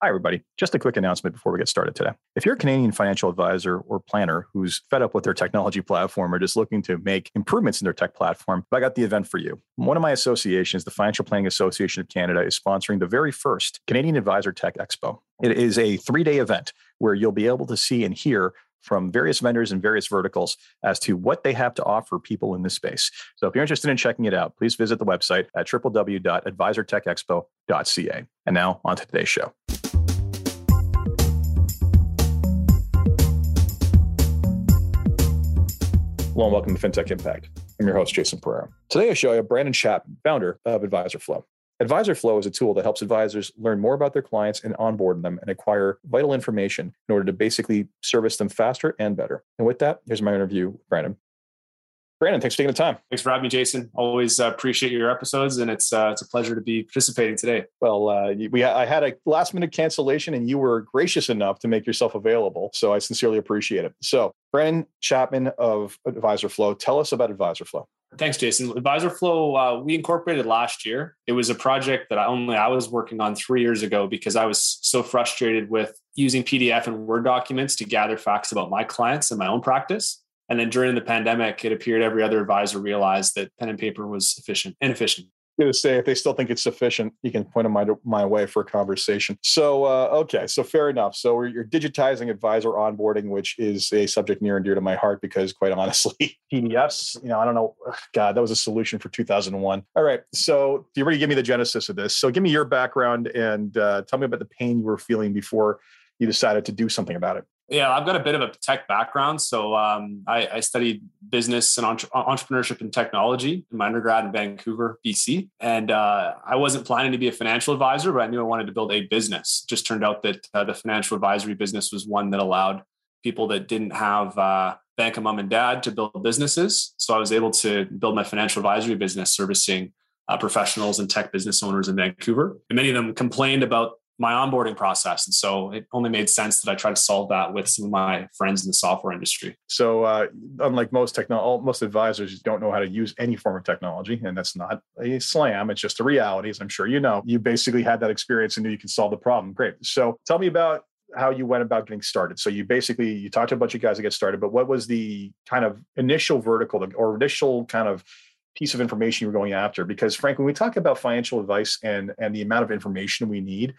Hi, everybody. Just a quick announcement before we get started today. If you're a Canadian financial advisor or planner who's fed up with their technology platform or just looking to make improvements in their tech platform, I got the event for you. One of my associations, the Financial Planning Association of Canada, is sponsoring the very first Canadian Advisor Tech Expo. It is a three day event where you'll be able to see and hear from various vendors and various verticals as to what they have to offer people in this space. So if you're interested in checking it out, please visit the website at www.advisortechexpo.ca. And now on to today's show. Hello and welcome to FinTech Impact. I'm your host, Jason Pereira. Today I show you a Brandon Chapman, founder of Advisor Flow. Advisor Flow is a tool that helps advisors learn more about their clients and onboard them and acquire vital information in order to basically service them faster and better. And with that, here's my interview with Brandon. Brandon, thanks for taking the time. Thanks for having me, Jason. Always uh, appreciate your episodes, and it's uh, it's a pleasure to be participating today. Well, uh, we I had a last minute cancellation, and you were gracious enough to make yourself available, so I sincerely appreciate it. So, Brandon Chapman of AdvisorFlow, tell us about AdvisorFlow. Thanks, Jason. AdvisorFlow, uh, we incorporated last year. It was a project that I only I was working on three years ago because I was so frustrated with using PDF and Word documents to gather facts about my clients and my own practice. And then during the pandemic, it appeared every other advisor realized that pen and paper was efficient, inefficient. I'm going to say if they still think it's sufficient, you can point them my, my way for a conversation. So, uh, okay, so fair enough. So you're digitizing advisor onboarding, which is a subject near and dear to my heart because, quite honestly, PDFs. You know, I don't know. God, that was a solution for 2001. All right, so you already give me the genesis of this. So give me your background and uh, tell me about the pain you were feeling before you decided to do something about it. Yeah, I've got a bit of a tech background. So um, I, I, studied business and entre- entrepreneurship and technology in my undergrad in Vancouver, BC. And uh, I wasn't planning to be a financial advisor, but I knew I wanted to build a business. Just turned out that uh, the financial advisory business was one that allowed people that didn't have uh, bank of mom and dad to build businesses. So I was able to build my financial advisory business servicing uh, professionals and tech business owners in Vancouver. And many of them complained about my onboarding process. And so it only made sense that I try to solve that with some of my friends in the software industry. So uh, unlike most techno, most advisors don't know how to use any form of technology, and that's not a slam. It's just a reality, as I'm sure you know. You basically had that experience and knew you could solve the problem. Great. So tell me about how you went about getting started. So you basically you talked to a bunch of guys to get started, but what was the kind of initial vertical or initial kind of piece of information you were going after because frankly when we talk about financial advice and and the amount of information we need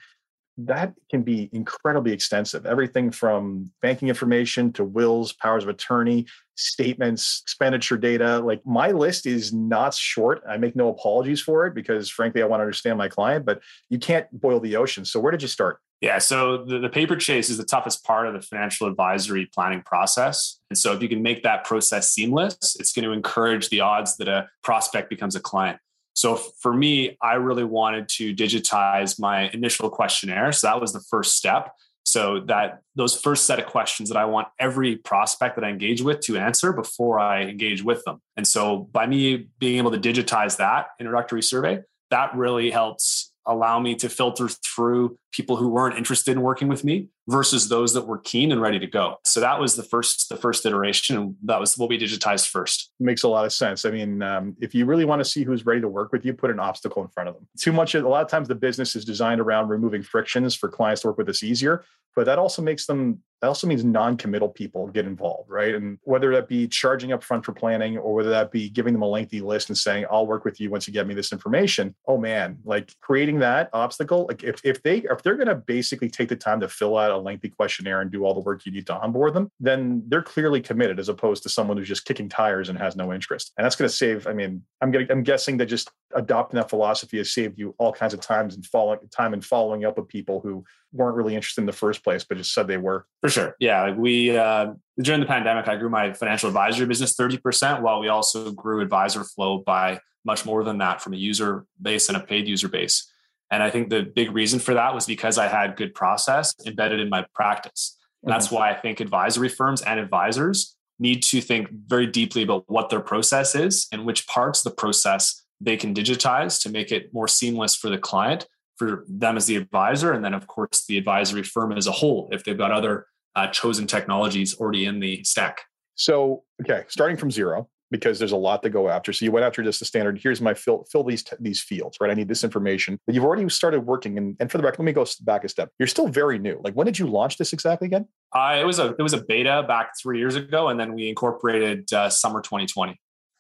that can be incredibly extensive. Everything from banking information to wills, powers of attorney, statements, expenditure data. Like my list is not short. I make no apologies for it because, frankly, I want to understand my client, but you can't boil the ocean. So, where did you start? Yeah, so the, the paper chase is the toughest part of the financial advisory planning process. And so, if you can make that process seamless, it's going to encourage the odds that a prospect becomes a client. So for me, I really wanted to digitize my initial questionnaire. So that was the first step. So that those first set of questions that I want every prospect that I engage with to answer before I engage with them. And so by me being able to digitize that introductory survey, that really helps allow me to filter through people who weren't interested in working with me versus those that were keen and ready to go. So that was the first the first iteration, and that was what we digitized first. Makes a lot of sense. I mean, um, if you really want to see who's ready to work with you, put an obstacle in front of them. Too much. A lot of times, the business is designed around removing frictions for clients to work with us easier, but that also makes them that also means non-committal people get involved right and whether that be charging up front for planning or whether that be giving them a lengthy list and saying i'll work with you once you get me this information oh man like creating that obstacle like if, if they if they're to basically take the time to fill out a lengthy questionnaire and do all the work you need to onboard them then they're clearly committed as opposed to someone who's just kicking tires and has no interest and that's going to save i mean i'm getting i'm guessing that just adopting that philosophy has saved you all kinds of times and following time and following up with people who weren't really interested in the first place but just said they were for sure. Yeah. Like we, uh, during the pandemic, I grew my financial advisory business 30%, while we also grew advisor flow by much more than that from a user base and a paid user base. And I think the big reason for that was because I had good process embedded in my practice. And that's mm-hmm. why I think advisory firms and advisors need to think very deeply about what their process is and which parts of the process they can digitize to make it more seamless for the client, for them as the advisor, and then, of course, the advisory firm as a whole, if they've got other uh, chosen technologies already in the stack. So, okay, starting from zero, because there's a lot to go after. So you went after just the standard. Here's my fill fill these these fields, right? I need this information. But you've already started working. And, and for the record, let me go back a step. You're still very new. Like when did you launch this exactly again? Uh, it was a it was a beta back three years ago, and then we incorporated uh, summer 2020.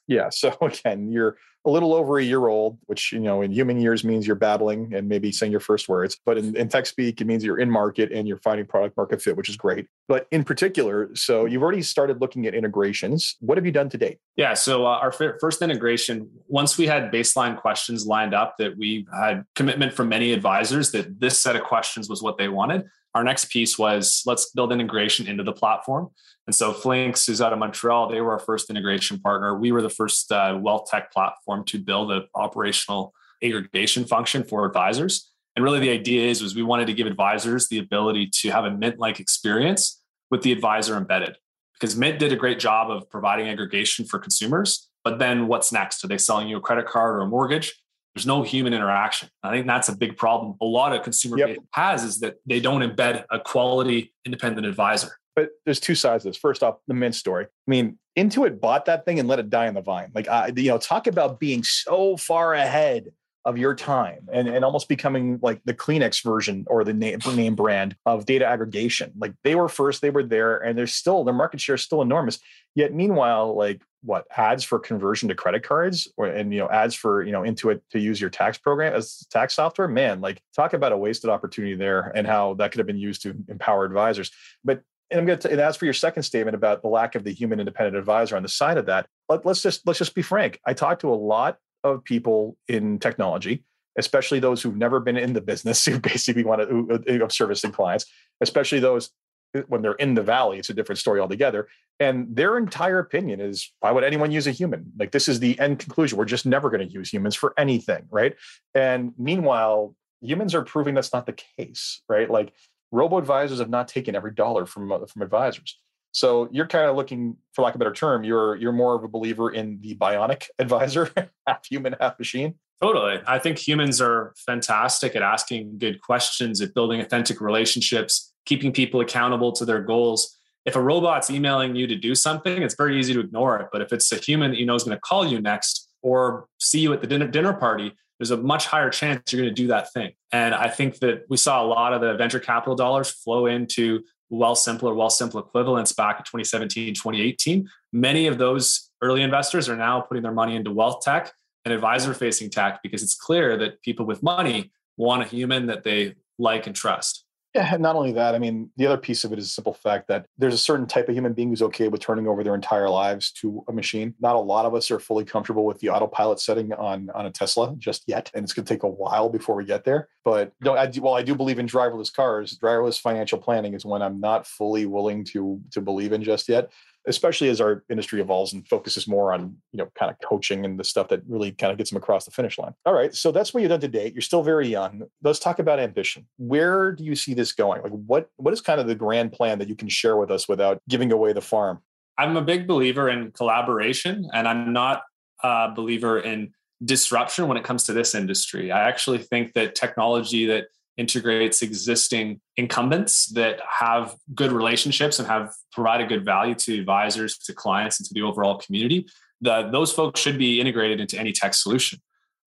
Yeah. So again, you're a little over a year old, which you know in human years means you're babbling and maybe saying your first words. But in, in tech speak, it means you're in market and you're finding product market fit, which is great. But in particular, so you've already started looking at integrations. What have you done to date? Yeah. So uh, our first integration, once we had baseline questions lined up that we had commitment from many advisors that this set of questions was what they wanted. Our next piece was let's build integration into the platform. And so Flinks, who's out of Montreal, they were our first integration partner. We were the first uh, wealth tech platform to build an operational aggregation function for advisors. And really the idea is was we wanted to give advisors the ability to have a Mint-like experience with the advisor embedded. Because Mint did a great job of providing aggregation for consumers. But then what's next? Are they selling you a credit card or a mortgage? There's no human interaction. I think that's a big problem. A lot of consumer yep. has is that they don't embed a quality independent advisor. But there's two sides of this. First off, the Mint story. I mean, Intuit bought that thing and let it die in the vine. Like, I, you know, talk about being so far ahead of your time and, and almost becoming like the Kleenex version or the name, name brand of data aggregation. Like they were first, they were there, and they're still their market share is still enormous. Yet meanwhile, like what ads for conversion to credit cards or and you know ads for you know Intuit to use your tax program as tax software, man, like talk about a wasted opportunity there and how that could have been used to empower advisors. But and I'm going to, and as for your second statement about the lack of the human independent advisor on the side of that, let, us just let's just be frank. I talk to a lot of people in technology, especially those who've never been in the business, who basically want to of servicing clients, especially those uh, when they're in the valley. It's a different story altogether. And their entire opinion is, why would anyone use a human? Like this is the end conclusion. We're just never going to use humans for anything, right? And meanwhile, humans are proving that's not the case, right? Like robo advisors have not taken every dollar from uh, from advisors. So you're kind of looking, for lack of a better term, you're you're more of a believer in the bionic advisor, half human, half machine. Totally. I think humans are fantastic at asking good questions, at building authentic relationships, keeping people accountable to their goals. If a robot's emailing you to do something, it's very easy to ignore it. But if it's a human that you know is going to call you next or see you at the dinner, dinner party, there's a much higher chance you're going to do that thing. And I think that we saw a lot of the venture capital dollars flow into well Wealthsimple or Wealthsimple equivalents back in 2017, 2018. Many of those early investors are now putting their money into wealth tech and advisor facing tech because it's clear that people with money want a human that they like and trust. Yeah, not only that, I mean, the other piece of it is a simple fact that there's a certain type of human being who's okay with turning over their entire lives to a machine. Not a lot of us are fully comfortable with the autopilot setting on on a Tesla just yet, and it's going to take a while before we get there. But no, I do, while I do believe in driverless cars, driverless financial planning is one I'm not fully willing to to believe in just yet especially as our industry evolves and focuses more on you know kind of coaching and the stuff that really kind of gets them across the finish line. All right so that's what you've done to date. You're still very young. Let's talk about ambition. Where do you see this going? Like what what is kind of the grand plan that you can share with us without giving away the farm? I'm a big believer in collaboration and i'm not a believer in disruption when it comes to this industry. I actually think that technology that integrates existing incumbents that have good relationships and have provided good value to advisors, to clients, and to the overall community. The, those folks should be integrated into any tech solution.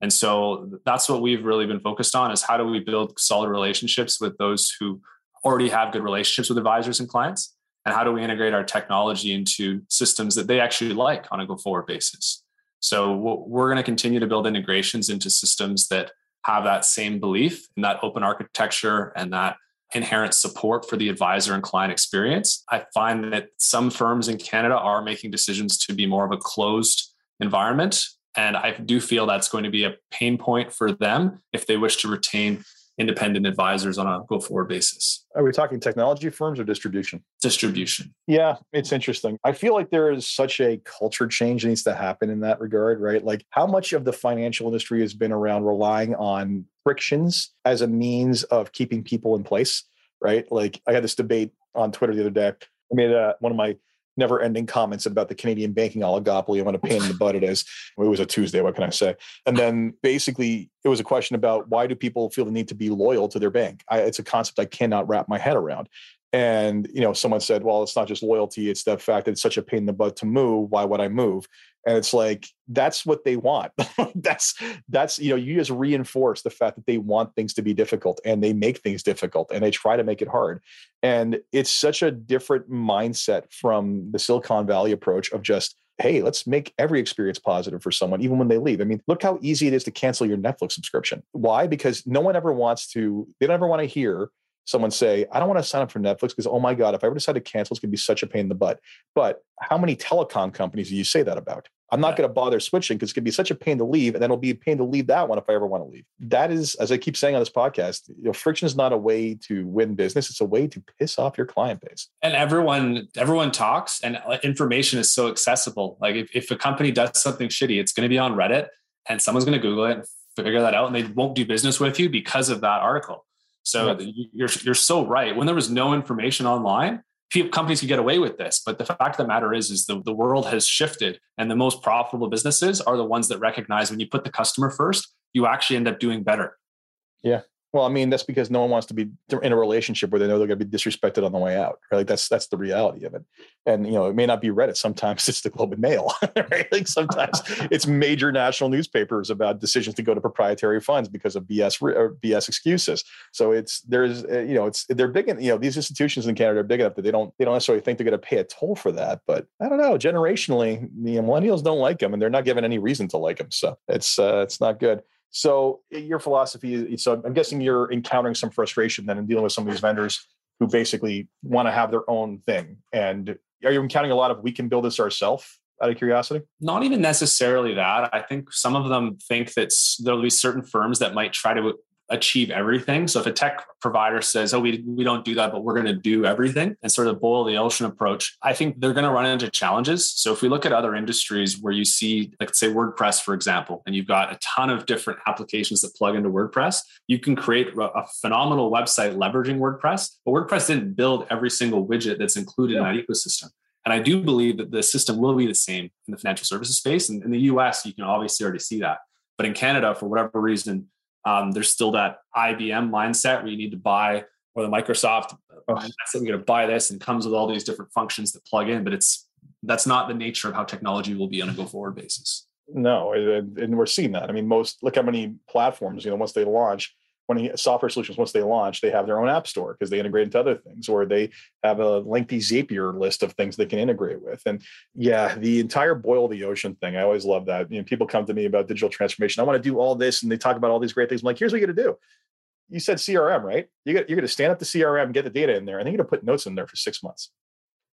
And so that's what we've really been focused on is how do we build solid relationships with those who already have good relationships with advisors and clients? And how do we integrate our technology into systems that they actually like on a go forward basis? So we're going to continue to build integrations into systems that have that same belief in that open architecture and that inherent support for the advisor and client experience. I find that some firms in Canada are making decisions to be more of a closed environment. And I do feel that's going to be a pain point for them if they wish to retain independent advisors on a go forward basis. Are we talking technology firms or distribution? Distribution. Yeah, it's interesting. I feel like there is such a culture change that needs to happen in that regard, right? Like how much of the financial industry has been around relying on frictions as a means of keeping people in place, right? Like I had this debate on Twitter the other day. I made a, one of my never ending comments about the Canadian banking oligopoly and what a pain in the butt it is. It was a Tuesday. What can I say? And then basically, it was a question about why do people feel the need to be loyal to their bank? I, it's a concept I cannot wrap my head around. And you know, someone said, "Well, it's not just loyalty; it's the fact that it's such a pain in the butt to move. Why would I move?" And it's like that's what they want. that's that's you know, you just reinforce the fact that they want things to be difficult, and they make things difficult, and they try to make it hard. And it's such a different mindset from the Silicon Valley approach of just hey, let's make every experience positive for someone, even when they leave. I mean, look how easy it is to cancel your Netflix subscription. Why? Because no one ever wants to, they don't ever want to hear someone say, I don't want to sign up for Netflix because, oh my God, if I ever decide to cancel, it's going to be such a pain in the butt. But how many telecom companies do you say that about? I'm not going to bother switching because it's going to be such a pain to leave. And then it'll be a pain to leave that one if I ever want to leave. That is, as I keep saying on this podcast, you know, friction is not a way to win business. It's a way to piss off your client base. And everyone, everyone talks and uh, information is so accessible. Like if, if a company does something shitty, it's going to be on Reddit and someone's going to Google it and figure that out. And they won't do business with you because of that article. So you're, you're so right. When there was no information online, companies could get away with this. But the fact of the matter is, is the, the world has shifted and the most profitable businesses are the ones that recognize when you put the customer first, you actually end up doing better. Yeah. Well, I mean, that's because no one wants to be in a relationship where they know they're going to be disrespected on the way out. Right? Like that's that's the reality of it. And you know, it may not be Reddit. Sometimes it's the Globe and Mail. Right? Like sometimes it's major national newspapers about decisions to go to proprietary funds because of BS or BS excuses. So it's there's uh, you know it's they're big. In, you know, these institutions in Canada are big enough that they don't they don't necessarily think they're going to pay a toll for that. But I don't know. Generationally, the millennials don't like them, and they're not given any reason to like them. So it's uh, it's not good. So your philosophy, is so I'm guessing you're encountering some frustration then in dealing with some of these vendors who basically want to have their own thing. And are you encountering a lot of we can build this ourselves out of curiosity? Not even necessarily that. I think some of them think that there'll be certain firms that might try to achieve everything. So if a tech provider says, "Oh, we we don't do that, but we're going to do everything," and sort of boil the ocean approach, I think they're going to run into challenges. So if we look at other industries where you see, like say WordPress, for example, and you've got a ton of different applications that plug into WordPress, you can create a phenomenal website leveraging WordPress. But WordPress didn't build every single widget that's included yeah. in that ecosystem. And I do believe that the system will be the same in the financial services space. And in the US, you can obviously already see that. But in Canada, for whatever reason, um, there's still that IBM mindset where you need to buy, or the Microsoft oh. mindset, you're going to buy this and comes with all these different functions that plug in, but it's that's not the nature of how technology will be on a go forward basis. No, and we're seeing that. I mean, most look how many platforms you know once they launch, when software solutions once they launch they have their own app store because they integrate into other things or they have a lengthy zapier list of things they can integrate with. And yeah the entire boil the ocean thing i always love that. You know people come to me about digital transformation i want to do all this and they talk about all these great things. I'm like here's what you got to do. You said crm right? You're going to stand up the crm get the data in there and then you're going to put notes in there for six months.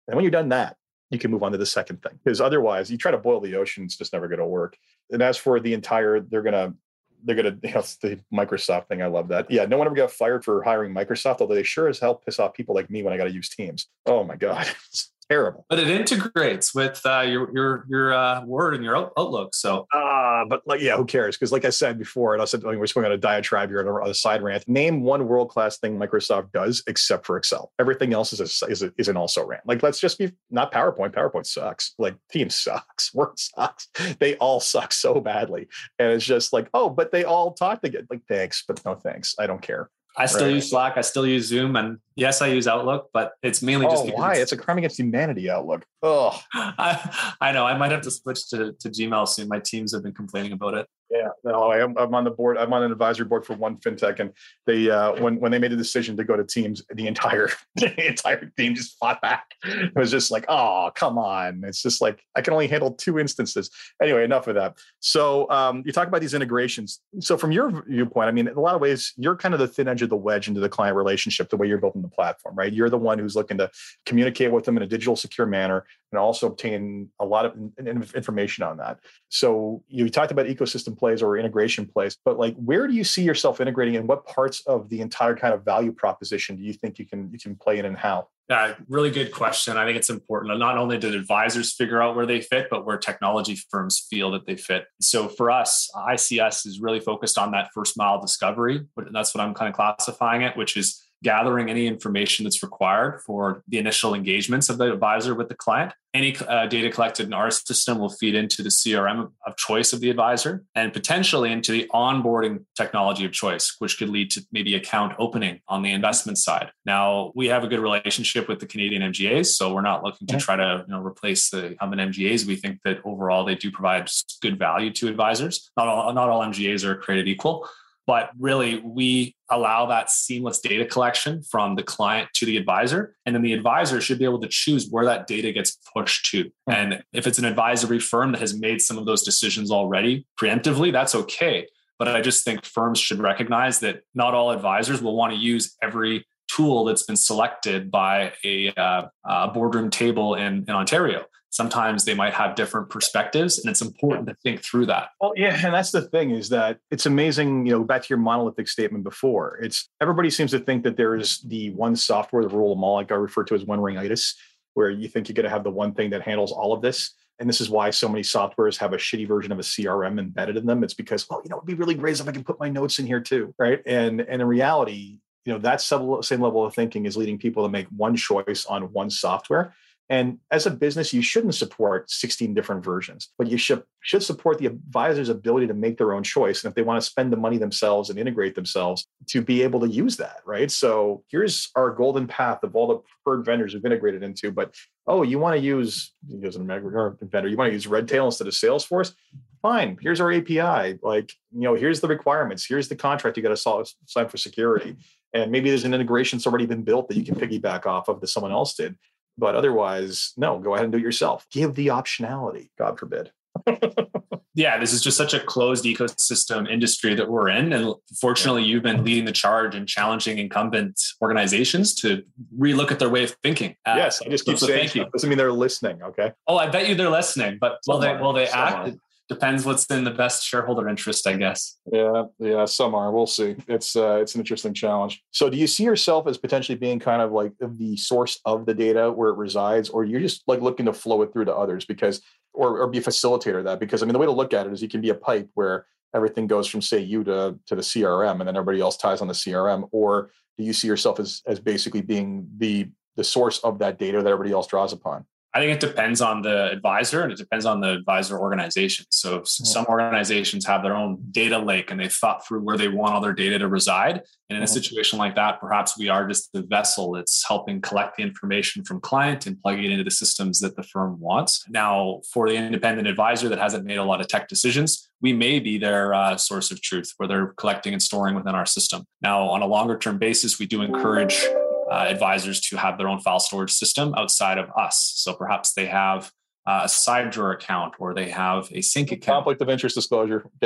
And when you're done that you can move on to the second thing because otherwise you try to boil the ocean it's just never going to work. And as for the entire they're going to they're gonna you know, the Microsoft thing. I love that. Yeah, no one ever got fired for hiring Microsoft, although they sure as hell piss off people like me when I got to use Teams. Oh my god, terrible. But it integrates with uh, your your your uh, Word and your Outlook. So, uh, but like, yeah, who cares? Because like I said before, and I said we're just going on a diatribe here on a side rant. Name one world class thing Microsoft does except for Excel. Everything else is a, is a, is an also rant. Like, let's just be not PowerPoint. PowerPoint sucks. Like, Teams sucks. Word sucks. They all suck so badly, and it's just like, oh, but they all talk together. Like, thanks, but no thanks. I don't care. I still right. use Slack. I still use Zoom, and yes, I use Outlook, but it's mainly just oh, why? It's, it's, a crime against humanity. Outlook. Oh, I, I, know. I might have to switch to, to Gmail soon. My teams have been complaining about it. Yeah, no, I'm, I'm on the board. I'm on an advisory board for one fintech, and they uh, when when they made the decision to go to Teams, the entire the entire team just fought back. It was just like, oh, come on! It's just like I can only handle two instances. Anyway, enough of that. So um, you talk about these integrations. So from your viewpoint, I mean, in a lot of ways, you're kind of the thin edge of the wedge into the client relationship. The way you're building the platform, right? You're the one who's looking to communicate with them in a digital, secure manner, and also obtain a lot of information on that. So you talked about ecosystem plays or integration plays, but like where do you see yourself integrating and what parts of the entire kind of value proposition do you think you can you can play in and how? Yeah, really good question. I think it's important. Not only did advisors figure out where they fit, but where technology firms feel that they fit. So for us, ICS is really focused on that first mile discovery. That's what I'm kind of classifying it, which is gathering any information that's required for the initial engagements of the advisor with the client. Any uh, data collected in our system will feed into the CRM of choice of the advisor and potentially into the onboarding technology of choice, which could lead to maybe account opening on the investment side. Now, we have a good relationship with the Canadian MGAs, so we're not looking to try to you know, replace the incumbent MGAs. We think that overall they do provide good value to advisors. Not all, not all MGAs are created equal. But really, we allow that seamless data collection from the client to the advisor. And then the advisor should be able to choose where that data gets pushed to. Hmm. And if it's an advisory firm that has made some of those decisions already preemptively, that's okay. But I just think firms should recognize that not all advisors will want to use every tool that's been selected by a, uh, a boardroom table in, in Ontario sometimes they might have different perspectives and it's important to think through that. Well yeah and that's the thing is that it's amazing you know back to your monolithic statement before it's everybody seems to think that there's the one software the rule of all like i refer to as one ringitis where you think you're going to have the one thing that handles all of this and this is why so many softwares have a shitty version of a crm embedded in them. It's because oh you know it'd be really great if i can put my notes in here too right? And and in reality you know that same level of thinking is leading people to make one choice on one software and as a business, you shouldn't support 16 different versions, but you should, should support the advisor's ability to make their own choice. And if they want to spend the money themselves and integrate themselves, to be able to use that, right? So here's our golden path of all the preferred vendors we've integrated into. But oh, you want to use, use an vendor, you want to use Redtail instead of Salesforce? Fine. Here's our API. Like, you know, here's the requirements. Here's the contract you got to sign for security. And maybe there's an integration that's already been built that you can piggyback off of that someone else did. But otherwise, no, go ahead and do it yourself. Give the optionality, God forbid. yeah, this is just such a closed ecosystem industry that we're in. And fortunately, you've been leading the charge and challenging incumbent organizations to relook at their way of thinking. Uh, yes, I just keep so saying thank Doesn't mean they're listening. Okay. Oh, I bet you they're listening, but will they will they act? Depends what's in the best shareholder interest, I guess. Yeah, yeah, some are. We'll see. It's uh, it's an interesting challenge. So, do you see yourself as potentially being kind of like the source of the data where it resides, or you're just like looking to flow it through to others because, or or be a facilitator of that? Because I mean, the way to look at it is you can be a pipe where everything goes from say you to to the CRM, and then everybody else ties on the CRM, or do you see yourself as as basically being the the source of that data that everybody else draws upon? I think it depends on the advisor and it depends on the advisor organization. So some organizations have their own data lake and they thought through where they want all their data to reside. And in a situation like that, perhaps we are just the vessel that's helping collect the information from client and plug it into the systems that the firm wants. Now, for the independent advisor that hasn't made a lot of tech decisions, we may be their uh, source of truth where they're collecting and storing within our system. Now, on a longer term basis, we do encourage uh, advisors to have their own file storage system outside of us. So perhaps they have uh, a SideDrawer account or they have a sync account. Conflict of interest disclosure.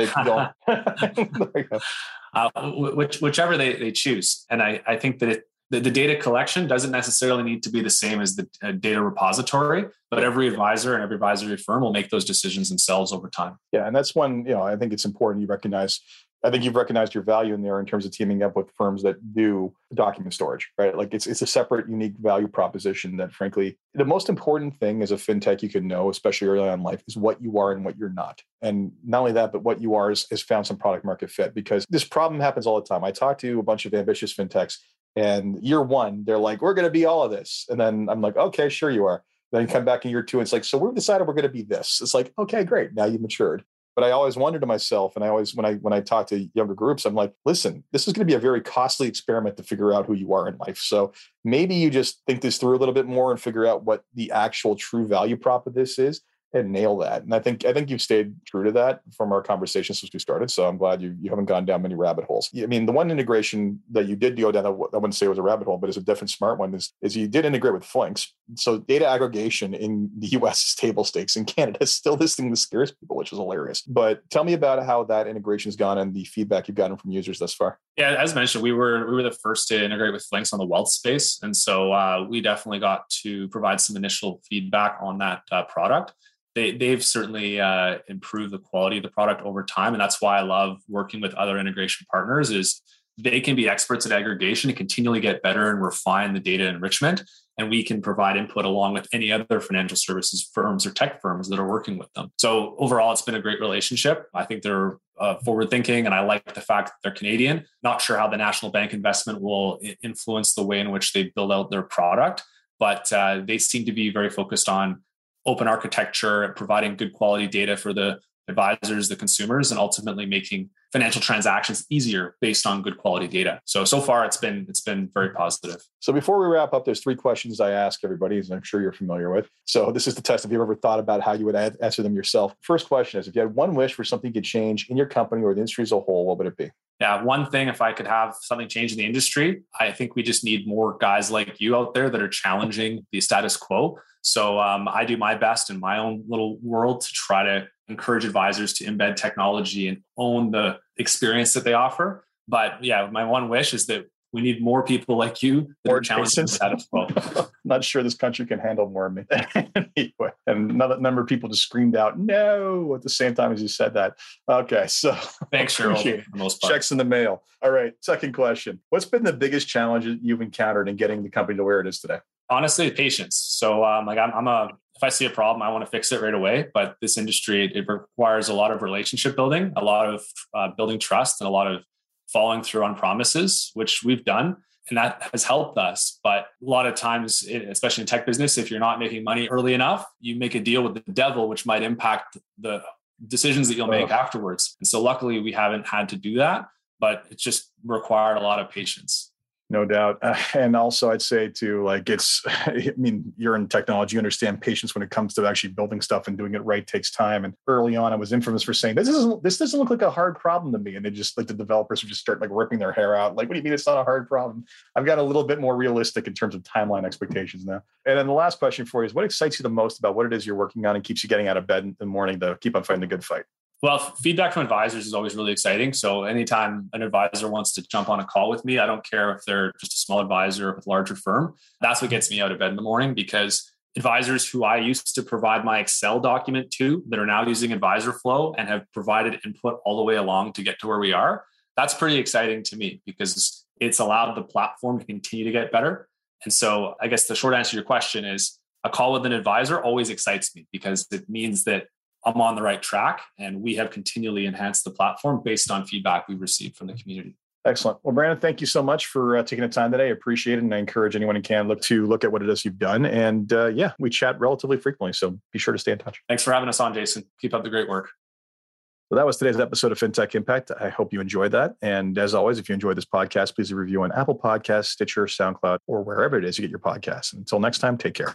uh, which, whichever they, they choose. And I, I think that it, the, the, data collection doesn't necessarily need to be the same as the uh, data repository, but every advisor and every advisory firm will make those decisions themselves over time. Yeah, and that's when you know I think it's important you recognize I think you've recognized your value in there in terms of teaming up with firms that do document storage, right? Like it's it's a separate, unique value proposition that, frankly, the most important thing as a fintech you can know, especially early on in life, is what you are and what you're not. And not only that, but what you are is, found some product market fit because this problem happens all the time. I talk to a bunch of ambitious fintechs, and year one, they're like, "We're going to be all of this," and then I'm like, "Okay, sure you are." Then come back in year two, and it's like, "So we've decided we're going to be this." It's like, "Okay, great, now you've matured." But I always wonder to myself, and I always when I when I talk to younger groups, I'm like, listen, this is going to be a very costly experiment to figure out who you are in life. So maybe you just think this through a little bit more and figure out what the actual true value prop of this is, and nail that. And I think I think you've stayed true to that from our conversation since we started. So I'm glad you you haven't gone down many rabbit holes. I mean, the one integration that you did go down, I wouldn't say it was a rabbit hole, but it's a different smart one. Is is you did integrate with Flinks. So data aggregation in the U.S. is table stakes. In Canada, is still this thing that scares people, which is hilarious. But tell me about how that integration has gone and the feedback you've gotten from users thus far. Yeah, as mentioned, we were we were the first to integrate with Flinks on the wealth space, and so uh, we definitely got to provide some initial feedback on that uh, product they they've certainly uh, improved the quality of the product over time, and that's why I love working with other integration partners. Is they can be experts at aggregation and continually get better and refine the data enrichment. And we can provide input along with any other financial services firms or tech firms that are working with them. So overall, it's been a great relationship. I think they're uh, forward thinking, and I like the fact that they're Canadian. Not sure how the national bank investment will influence the way in which they build out their product, but uh, they seem to be very focused on open architecture, and providing good quality data for the advisors, the consumers, and ultimately making financial transactions easier based on good quality data. So so far it's been it's been very positive. So before we wrap up, there's three questions I ask everybody, as I'm sure you're familiar with. So this is the test if you've ever thought about how you would answer them yourself. First question is if you had one wish for something to change in your company or the industry as a whole, what would it be? Yeah, one thing if I could have something change in the industry, I think we just need more guys like you out there that are challenging the status quo. So um, I do my best in my own little world to try to encourage advisors to embed technology and own the experience that they offer. But yeah, my one wish is that we need more people like you that more are challenging status quo. Not sure this country can handle more of me. anyway, and another number of people just screamed out "no" at the same time as you said that. Okay, so thanks, Cheryl. most part. Checks in the mail. All right, second question: What's been the biggest challenge you've encountered in getting the company to where it is today? honestly patience so um, like I'm, I'm, a if i see a problem i want to fix it right away but this industry it, it requires a lot of relationship building a lot of uh, building trust and a lot of following through on promises which we've done and that has helped us. But a lot of times especially in tech business if you're not making money early enough you make a deal with the devil which might impact the decisions that you'll make oh. afterwards. And so luckily we haven't had to do that but it's just required a lot of patience no doubt. Uh, and also, I'd say too, like it's, I mean, you're in technology, you understand patience when it comes to actually building stuff and doing it right takes time. And early on, I was infamous for saying, this isn't, this doesn't look like a hard problem to me. And they just like the developers would just start like ripping their hair out. Like, what do you mean it's not a hard problem? I've got a little bit more realistic in terms of timeline expectations now. And then the last question for you is what excites you the most about what it is you're working on and keeps you getting out of bed in the morning to keep on fighting the good fight? Well, feedback from advisors is always really exciting. So anytime an advisor wants to jump on a call with me, I don't care if they're just a small advisor or a larger firm. That's what gets me out of bed in the morning because advisors who I used to provide my Excel document to that are now using Advisor Flow and have provided input all the way along to get to where we are. That's pretty exciting to me because it's allowed the platform to continue to get better. And so I guess the short answer to your question is a call with an advisor always excites me because it means that I'm on the right track. And we have continually enhanced the platform based on feedback we've received from the community. Excellent. Well, Brandon, thank you so much for uh, taking the time today. I appreciate it. And I encourage anyone who can look to look at what it is you've done. And uh, yeah, we chat relatively frequently. So be sure to stay in touch. Thanks for having us on, Jason. Keep up the great work. So that was today's episode of FinTech Impact. I hope you enjoyed that. And as always, if you enjoyed this podcast, please review on Apple Podcasts, Stitcher, SoundCloud, or wherever it is you get your podcasts. And Until next time, take care.